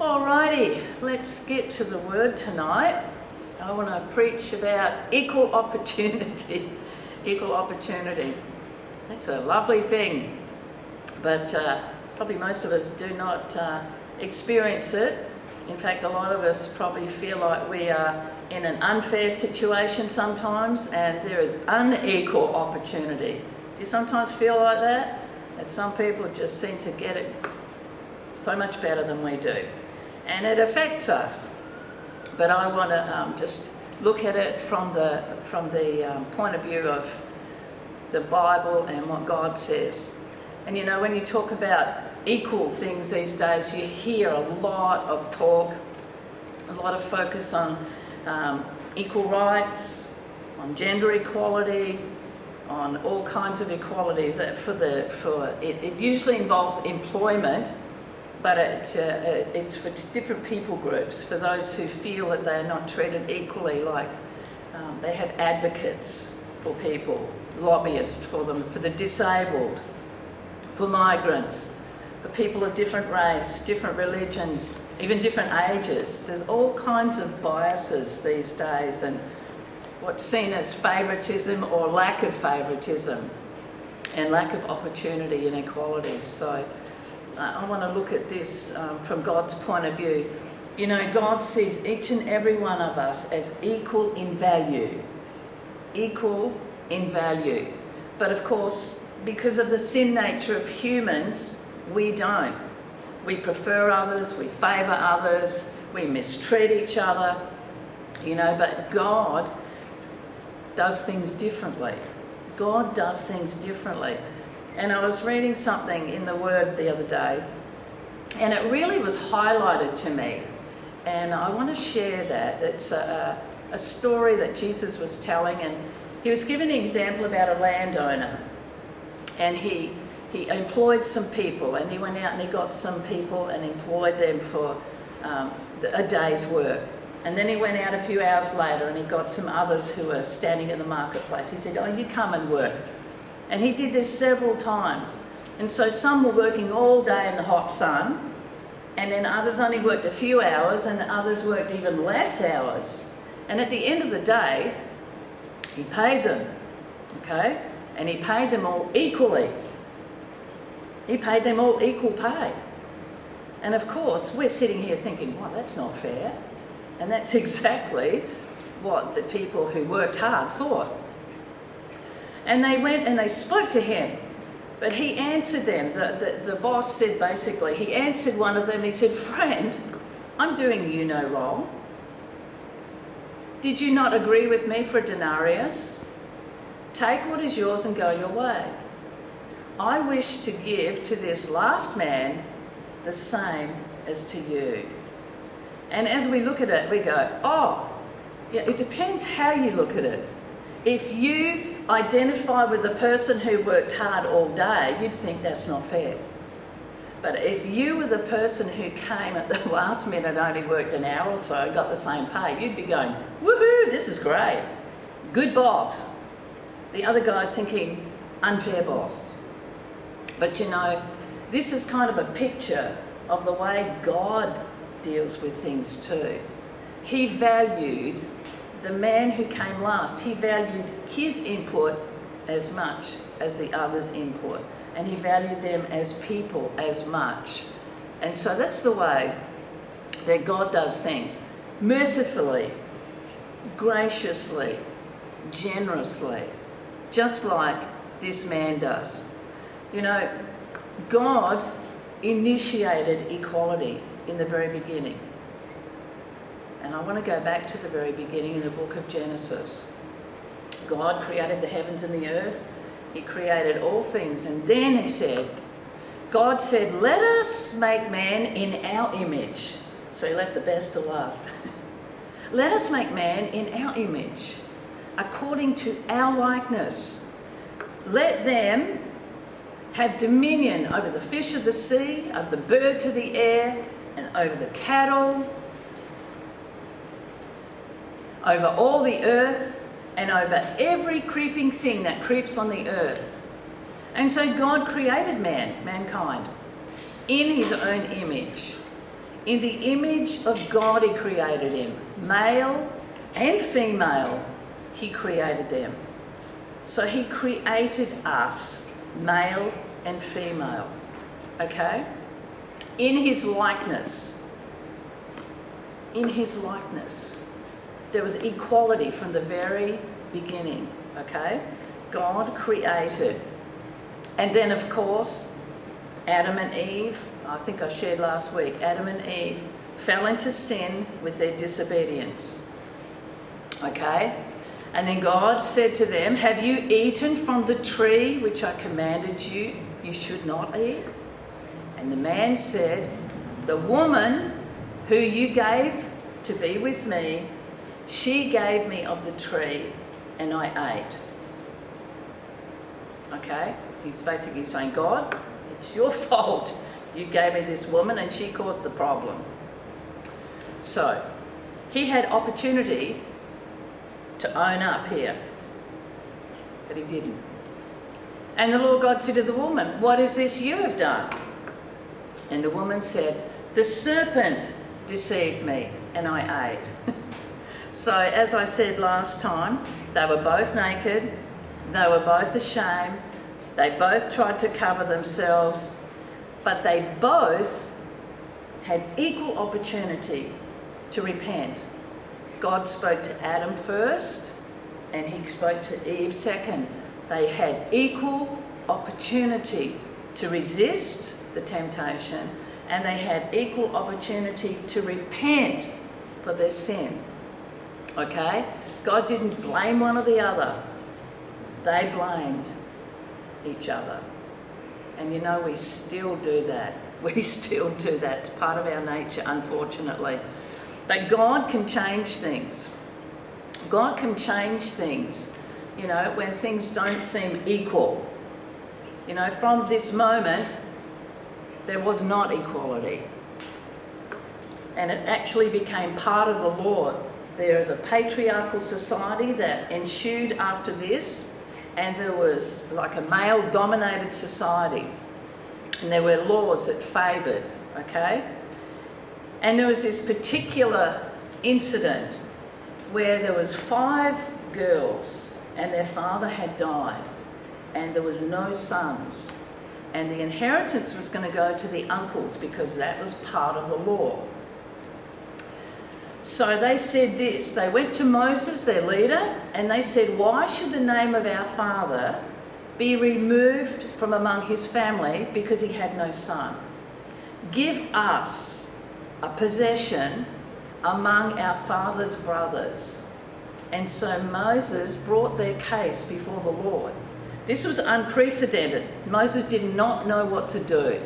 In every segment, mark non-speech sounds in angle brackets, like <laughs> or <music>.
Alrighty, let's get to the word tonight. I want to preach about equal opportunity. <laughs> equal opportunity. It's a lovely thing, but uh, probably most of us do not uh, experience it. In fact, a lot of us probably feel like we are in an unfair situation sometimes, and there is unequal opportunity. Do you sometimes feel like that? That some people just seem to get it so much better than we do and it affects us. But I want to um, just look at it from the, from the um, point of view of the Bible and what God says. And you know, when you talk about equal things these days, you hear a lot of talk, a lot of focus on um, equal rights, on gender equality, on all kinds of equality that for the for it, it usually involves employment but it, uh, it's for different people groups, for those who feel that they're not treated equally, like um, they have advocates for people, lobbyists for them, for the disabled, for migrants, for people of different race, different religions, even different ages. There's all kinds of biases these days and what's seen as favouritism or lack of favouritism and lack of opportunity inequality. So I want to look at this um, from God's point of view. You know, God sees each and every one of us as equal in value. Equal in value. But of course, because of the sin nature of humans, we don't. We prefer others, we favour others, we mistreat each other, you know, but God does things differently. God does things differently. And I was reading something in the Word the other day, and it really was highlighted to me. And I want to share that. It's a, a story that Jesus was telling, and he was giving an example about a landowner. And he, he employed some people, and he went out and he got some people and employed them for um, a day's work. And then he went out a few hours later and he got some others who were standing in the marketplace. He said, Oh, you come and work. And he did this several times. And so some were working all day in the hot sun, and then others only worked a few hours, and others worked even less hours. And at the end of the day, he paid them, okay? And he paid them all equally. He paid them all equal pay. And of course, we're sitting here thinking, well, that's not fair. And that's <laughs> exactly what the people who worked hard thought. And they went and they spoke to him. But he answered them. The, the, the boss said basically, he answered one of them. He said, Friend, I'm doing you no wrong. Did you not agree with me for a denarius? Take what is yours and go your way. I wish to give to this last man the same as to you. And as we look at it, we go, oh, yeah, it depends how you look at it. If you identify with the person who worked hard all day, you'd think that's not fair. But if you were the person who came at the <laughs> last minute, only worked an hour or so, got the same pay, you'd be going, woohoo, this is great. Good boss. The other guy's thinking, unfair boss. But you know, this is kind of a picture of the way God deals with things too. He valued the man who came last, he valued his input as much as the other's input, and he valued them as people as much. And so that's the way that God does things mercifully, graciously, generously, just like this man does. You know, God initiated equality in the very beginning. And I want to go back to the very beginning in the book of Genesis. God created the heavens and the earth. He created all things. And then he said, God said, let us make man in our image. So he left the best to last. <laughs> let us make man in our image, according to our likeness. Let them have dominion over the fish of the sea, over the bird to the air, and over the cattle, over all the earth and over every creeping thing that creeps on the earth. And so God created man, mankind, in his own image. In the image of God, He created him. Male and female, He created them. So He created us, male and female. Okay? In His likeness. In His likeness. There was equality from the very beginning. Okay? God created. And then, of course, Adam and Eve, I think I shared last week, Adam and Eve fell into sin with their disobedience. Okay? And then God said to them, Have you eaten from the tree which I commanded you you should not eat? And the man said, The woman who you gave to be with me, she gave me of the tree, and I ate. Okay? He's basically saying, God, it's your <laughs> fault. You gave me this woman and she caused the problem. So, he had opportunity to own up here, but he didn't. And the Lord God said to the woman, What is this you have done? And the woman said, The serpent deceived me, and I ate. <laughs> so, as I said last time, they were both naked, they were both ashamed, they both tried to cover themselves, but they both had equal opportunity to repent. God spoke to Adam first, and he spoke to Eve second. They had equal opportunity to resist the temptation, and they had equal opportunity to repent for their sin. Okay? God didn't blame one or the other, they blamed each other. And you know, we still do that. <laughs> We still do that. It's part of our nature, unfortunately. But God can change things. God can change things, you know, when things don't seem equal. You know, from this moment, there was not equality. And it actually became part of the law. There is a patriarchal society that ensued after this, and there was like a male dominated society. And there were laws that favoured, okay? And there was this particular incident where there was five girls and their father had died and there was no sons. And the inheritance was going to go to the uncles because that was part of the law. So they said this. They went to Moses, their leader, and they said, Why should the name of our father be removed from among his family because he had no son? Give us a possession among our father's brothers. And so Moses brought their case before the Lord. This was unprecedented. Moses did not know what to do.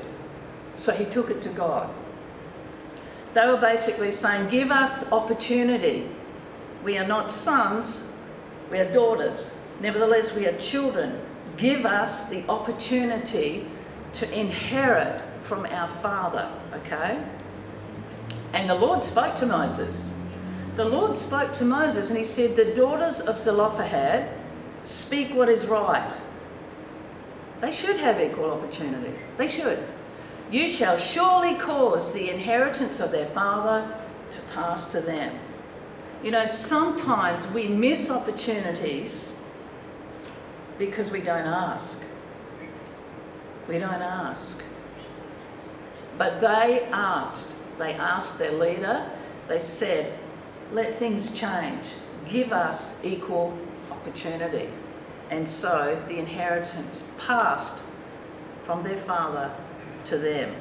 So he took it to God. They were basically saying, Give us opportunity. We are not sons, we are daughters. Nevertheless, we are children. Give us the opportunity to inherit from our father, okay? And the Lord spoke to Moses. The Lord spoke to Moses and he said, The daughters of Zelophehad speak what is right. They should have equal opportunity. They should. You shall surely cause the inheritance of their father to pass to them. You know, sometimes we miss opportunities because we don't ask. We don't ask. But they asked. They asked their leader, they said, let things change. Give us equal opportunity. And so the inheritance passed from their father to them.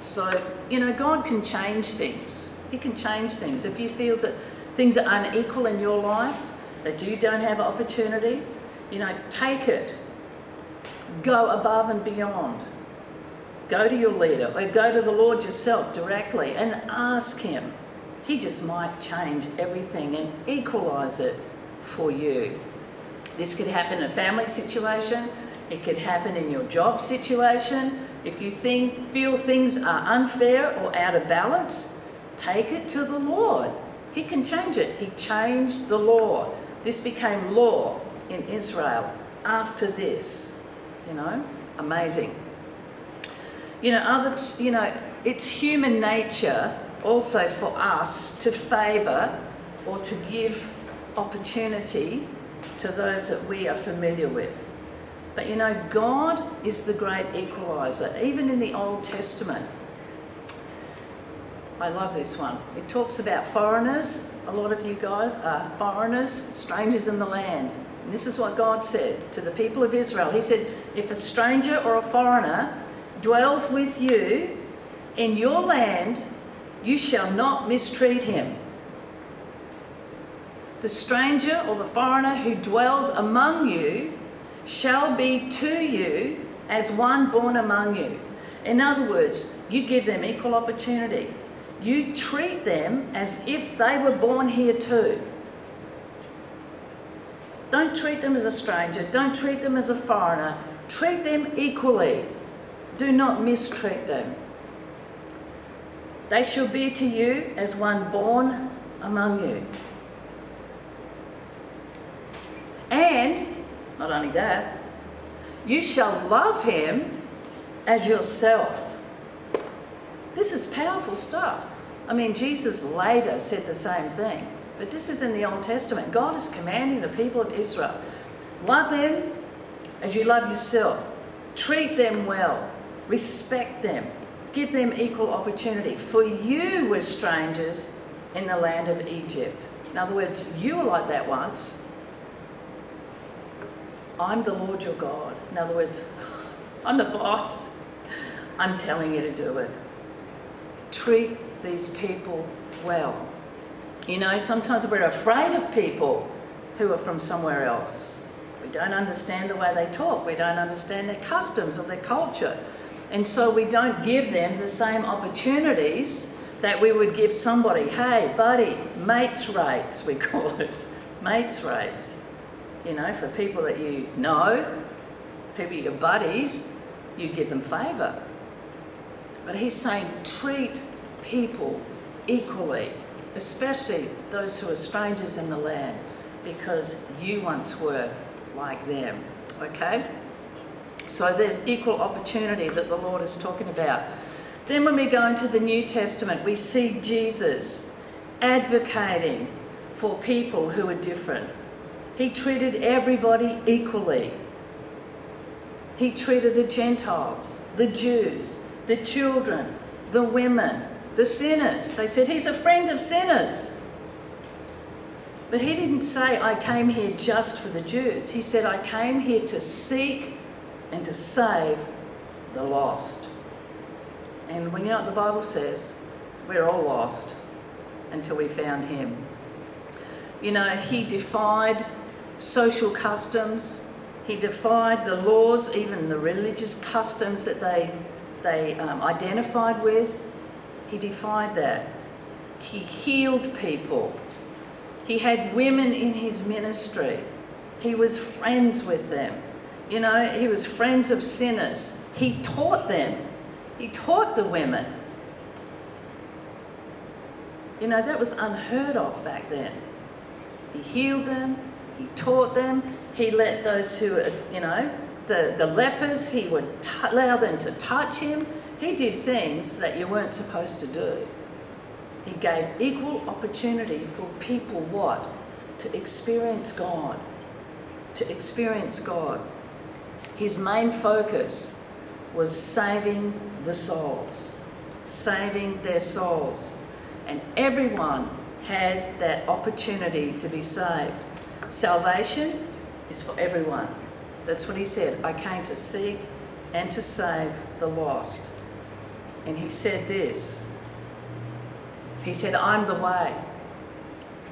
So, you know, God can change things. He can change things. If you feel that things are unequal in your life, that you don't have an opportunity, you know, take it. Go above and beyond. Go to your leader or go to the Lord yourself directly and ask Him. He just might change everything and equalize it for you. This could happen in a family situation, it could happen in your job situation. If you think, feel things are unfair or out of balance, take it to the Lord. He can change it. He changed the law. This became law in Israel after this. You know, amazing. You know, other, you know, it's human nature also for us to favour or to give opportunity to those that we are familiar with. But you know, God is the great equaliser, even in the Old Testament. I love this one. It talks about foreigners. A lot of you guys are foreigners, strangers in the land. And this is what God said to the people of Israel. He said, If a stranger or a foreigner dwells with you in your land, you shall not mistreat him. The stranger or the foreigner who dwells among you shall be to you as one born among you. In other words, you give them equal opportunity. You treat them as if they were born here too. Don't treat them as a stranger. Don't treat them as a foreigner. Treat them equally. Do not mistreat them. They shall be to you as one born among you. And, not only that, you shall love him as yourself. This is powerful stuff. I mean, Jesus later said the same thing. But this is in the Old Testament. God is commanding the people of Israel love them as you love yourself, treat them well, respect them, give them equal opportunity. For you were strangers in the land of Egypt. In other words, you were like that once. I'm the Lord your God. In other words, <laughs> I'm the boss. I'm telling you to do it. Treat these people well. You know, sometimes we're afraid of people who are from somewhere else. We don't understand the way they talk, we don't understand their customs or their culture. And so we don't give them the same opportunities that we would give somebody. Hey, buddy, mates rates, we <laughs> call it. mates rates. You know, for people that you know, people your buddies, you give them favour. But he's saying treat people equally especially those who are strangers in the land, because you once were like them. Okay? So there's equal opportunity that the Lord is talking about. Then, when we go into the New Testament, we see Jesus advocating for people who are different. He treated everybody equally. He treated the Gentiles, the Jews, the children, the women, the sinners. They said, He's a friend of sinners. But he didn't say, I came here just for the Jews. He said, I came here to seek and to save the lost. And we know what the Bible says we're all lost until we found him. You know, he defied social customs, he defied the laws, even the religious customs that they, they um, identified with. He defied that. He healed people. He had women in his ministry. He was friends with them. You know, he was friends of sinners. He taught them. He taught the women. You know, that was unheard of back then. He healed them, he taught them, he let those who, you know, the, the lepers, he would t- allow them to touch him. He did things that you weren't supposed to do. He gave equal opportunity for people what? To experience God. To experience God. His main focus was saving the souls, saving their souls. And everyone had that opportunity to be saved. Salvation is for everyone. That's what he said. I came to seek and to save the lost. And he said this He said, I'm the way.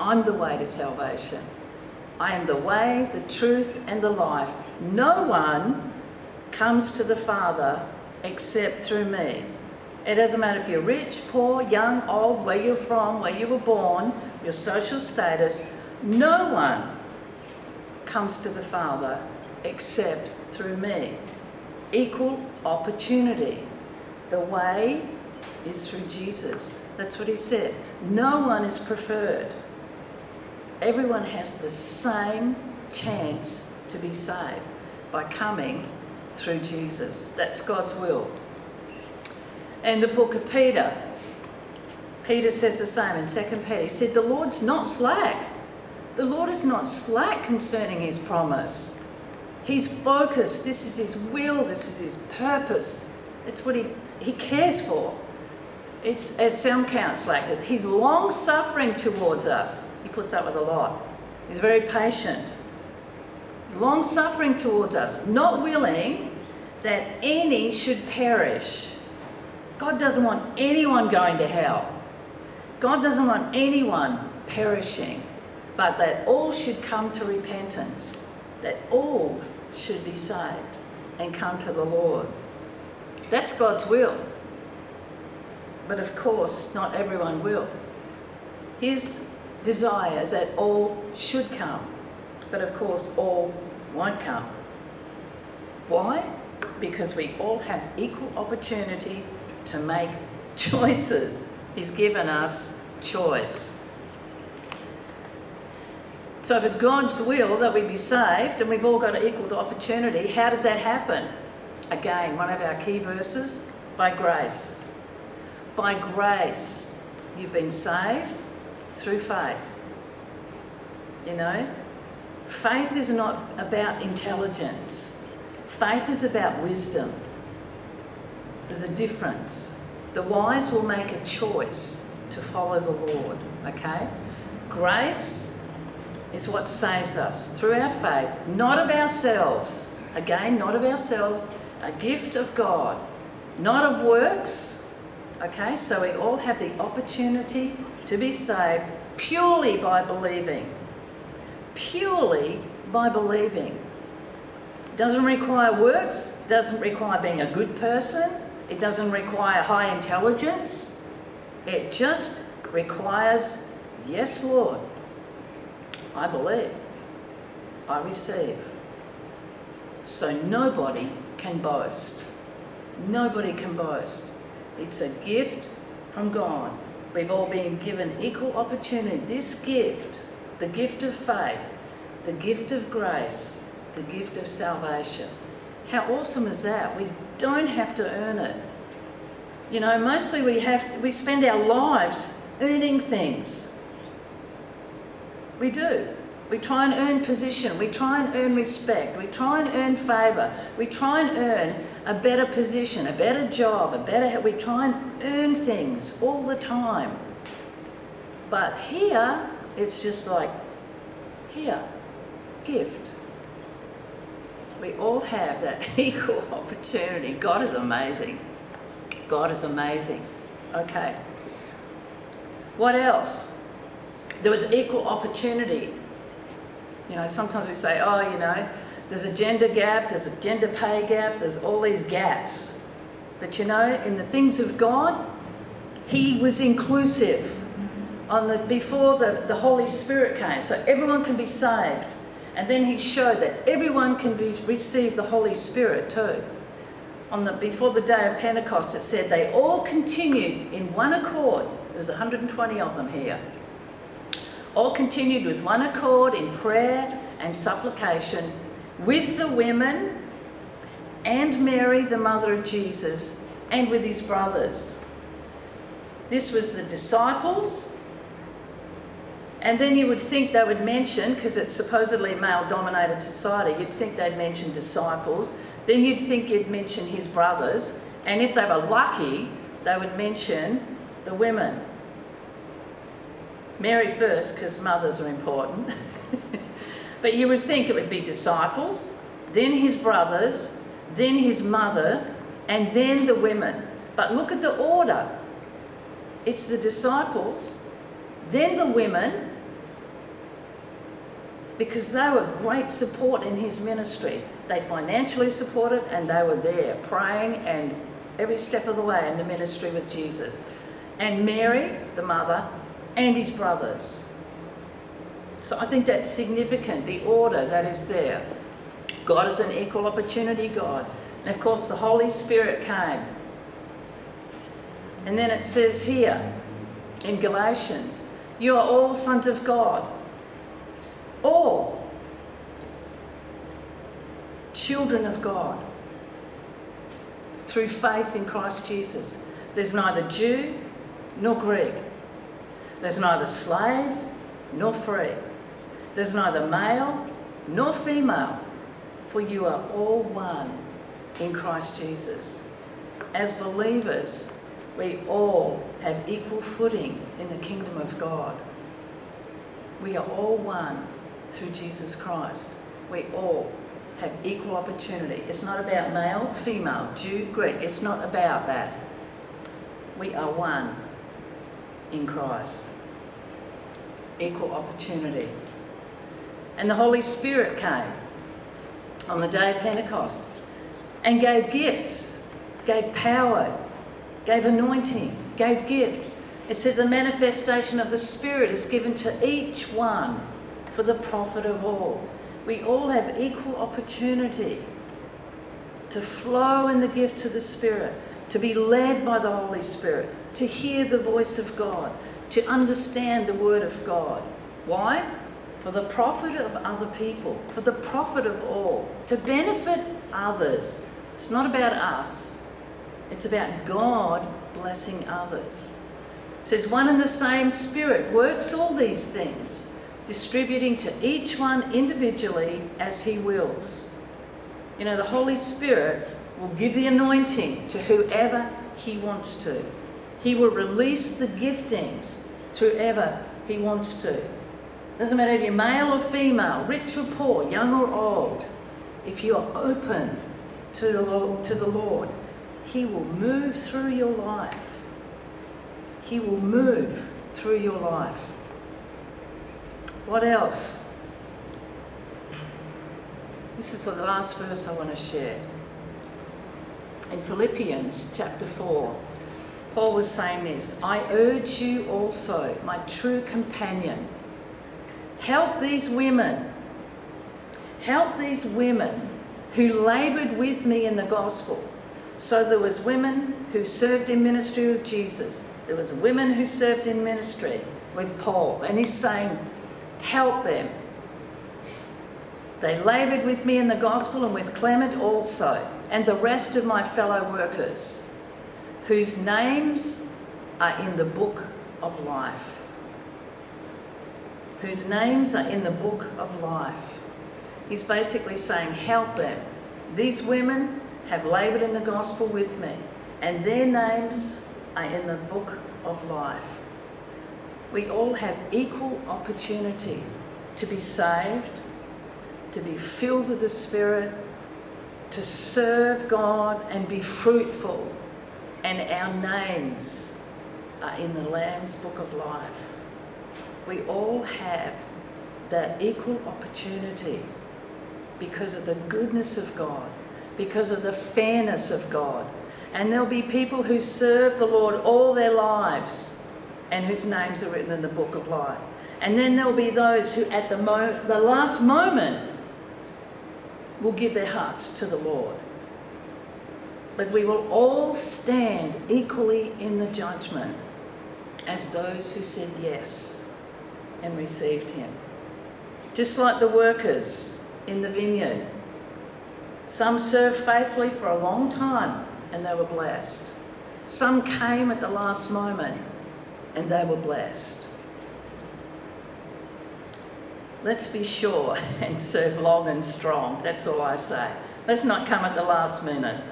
I'm the way to salvation. I am the way, the truth, and the life. No one comes to the Father except through me. It doesn't matter if you're rich, poor, young, old, where you're from, where you were born, your social status. No one comes to the Father except through me. Equal opportunity. The way is through Jesus. That's what he said. No one is preferred. Everyone has the same chance to be saved by coming through Jesus. That's God's will. In the book of Peter, Peter says the same in 2 Peter. He said, The Lord's not slack. The Lord is not slack concerning his promise. He's focused. This is his will, this is his purpose. It's what he, he cares for. It's as some it. He's long suffering towards us. He puts up with a lot. He's very patient. He's long suffering towards us, not willing that any should perish. God doesn't want anyone going to hell. God doesn't want anyone perishing, but that all should come to repentance, that all should be saved and come to the Lord. That's God's will. But of course, not everyone will. His desire is that all should come, but of course, all won't come. Why? Because we all have equal opportunity to make <laughs> choices. He's given us choice. So, if it's God's will that we be saved and we've all got an equal opportunity, how does that happen? Again, one of our key verses by grace. By grace, you've been saved through faith. You know? Faith is not about intelligence, faith is about wisdom. There's a difference. The wise will make a choice to follow the Lord, okay? Grace is what saves us through our faith, not of ourselves. Again, not of ourselves, a gift of God, not of works, okay? So we all have the opportunity to be saved purely by believing. Purely by believing. Doesn't require works, doesn't require being a good person, it doesn't require high intelligence. It just requires, yes, Lord, I believe, I receive. So nobody can boast. Nobody can boast. It's a gift from God. We've all been given equal opportunity. This gift, the gift of faith, the gift of grace, the gift of salvation. How awesome is that? We don't have to earn it. You know, mostly we have we spend our lives earning things. We do. We try and earn position. We try and earn respect. We try and earn favour. We try and earn a better position, a better job, a better. We try and earn things all the time. But here, it's just like, here, gift. We all have that <laughs> equal opportunity. God is amazing. God is amazing. Okay. What else? There was equal opportunity. You know, sometimes we say, oh, you know, there's a gender gap, there's a gender pay gap, there's all these gaps. But you know, in the things of God, He was inclusive. On the before the, the Holy Spirit came, so everyone can be saved. And then he showed that everyone can be, receive the Holy Spirit too. On the before the day of Pentecost, it said they all continued in one accord. There was 120 of them here. All continued with one accord in prayer and supplication with the women and Mary, the mother of Jesus, and with his brothers. This was the disciples. And then you would think they would mention, because it's supposedly a male dominated society, you'd think they'd mention disciples. Then you'd think you'd mention his brothers. And if they were lucky, they would mention the women. Mary first, because mothers are important. <laughs> But you would think it would be disciples, then his brothers, then his mother, and then the women. But look at the order it's the disciples, then the women, because they were great support in his ministry. They financially supported and they were there praying and every step of the way in the ministry with Jesus. And Mary, the mother, and his brothers. So I think that's significant, the order that is there. God is an equal opportunity God. And of course, the Holy Spirit came. And then it says here in Galatians, you are all sons of God. All. Children of God. Through faith in Christ Jesus. There's neither Jew nor Greek. There's neither slave nor free. There's neither male nor female, for you are all one in Christ Jesus. As believers, we all have equal footing in the kingdom of God. We are all one through Jesus Christ. We all have equal opportunity. It's not about male, female, Jew, Greek. It's not about that. We are one in Christ. Equal opportunity. And the Holy Spirit came on the day of Pentecost and gave gifts, gave power, gave anointing, gave gifts. It says the manifestation of the Spirit is given to each one for the profit of all. We all have equal opportunity to flow in the gifts of the Spirit, to be led by the Holy Spirit, to hear the voice of God, to understand the Word of God. Why? For the profit of other people, for the profit of all, to benefit others. It's not about us, it's about God blessing others. It says, one and the same Spirit works all these things, distributing to each one individually as He wills. You know, the Holy Spirit will give the anointing to whoever He wants to. He will release the giftings whoever He wants to. Doesn't matter if you're male or female, rich or poor, young or old. If you are open to the to the Lord He will move through your life. He will move through your life. What else? This is the last verse I want to share. In Philippians chapter 4, Paul was saying this I urge you also, my true companion, help these women, help these women who laboured with me in the gospel. So there was women who served in ministry with Jesus. There was women who served in ministry with Paul. And he's saying, help them. They laboured with me in the gospel and with Clement also, and the rest of my fellow workers, whose names are in the book of life. Whose names are in the book of life. He's basically saying, help them. These women have laboured in the gospel with me, and their names are in the book of life. We all have equal opportunity to be saved, to be filled with the Spirit, to serve God and be fruitful, and our names are in the Lamb's book of life. We all have that equal opportunity because of the goodness of God, because of the fairness of God. And there'll be people who serve the Lord all their lives and whose names are written in the book of life. And then there'll be those who, at the, mo- the last moment, will give their hearts to the Lord. But we will all stand equally in the judgment as those who said yes and received Him. Just like the workers in the vineyard. Some served faithfully for a long time and they were blessed. Some came at the last moment and they were blessed. Let's be sure <laughs> and serve long and strong. That's all I say. Let's not come at the last minute.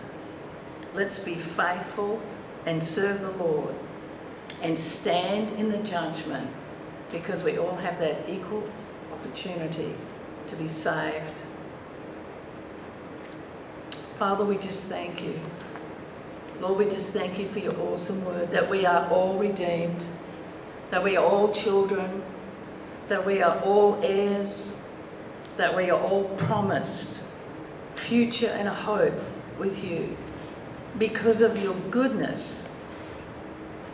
Let's be faithful and serve the Lord and stand in the judgment because we all have that equal opportunity to be saved. Father, we just thank you. Lord, we just thank you for your awesome word that we are all redeemed, that we are all children, that we are all heirs, that we are all promised future and a hope with you. Because of your goodness,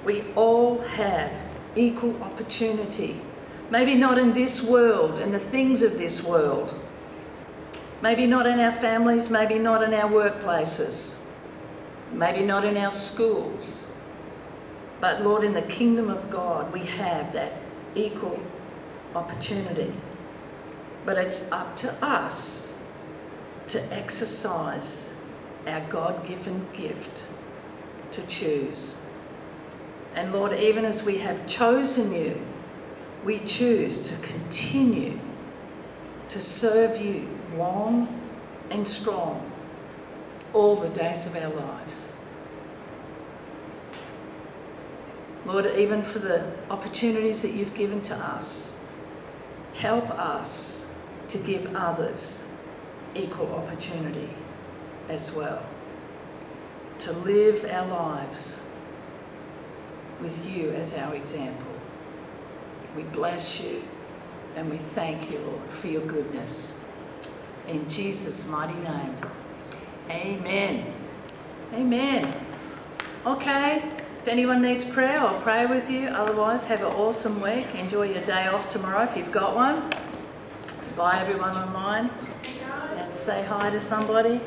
we all have equal opportunity Maybe not in this world and the things of this world. Maybe not in our families, maybe not in our workplaces, maybe not in our schools. But Lord, in the kingdom of God, we have that equal opportunity. But it's up to us to exercise our God given gift to choose And Lord, even as we have chosen you, we choose to continue to serve you long and strong all the days of our lives. Lord, even for the opportunities that you've given to us, help us to give others equal opportunity as well. To live our lives with you as our example. We bless you and we thank you, Lord, for your goodness. In Jesus' mighty name. Amen. Amen. Okay, if anyone needs prayer, I'll pray with you. Otherwise, have an awesome week. Enjoy your day off tomorrow if you've got one. Bye, everyone online. And say hi to somebody.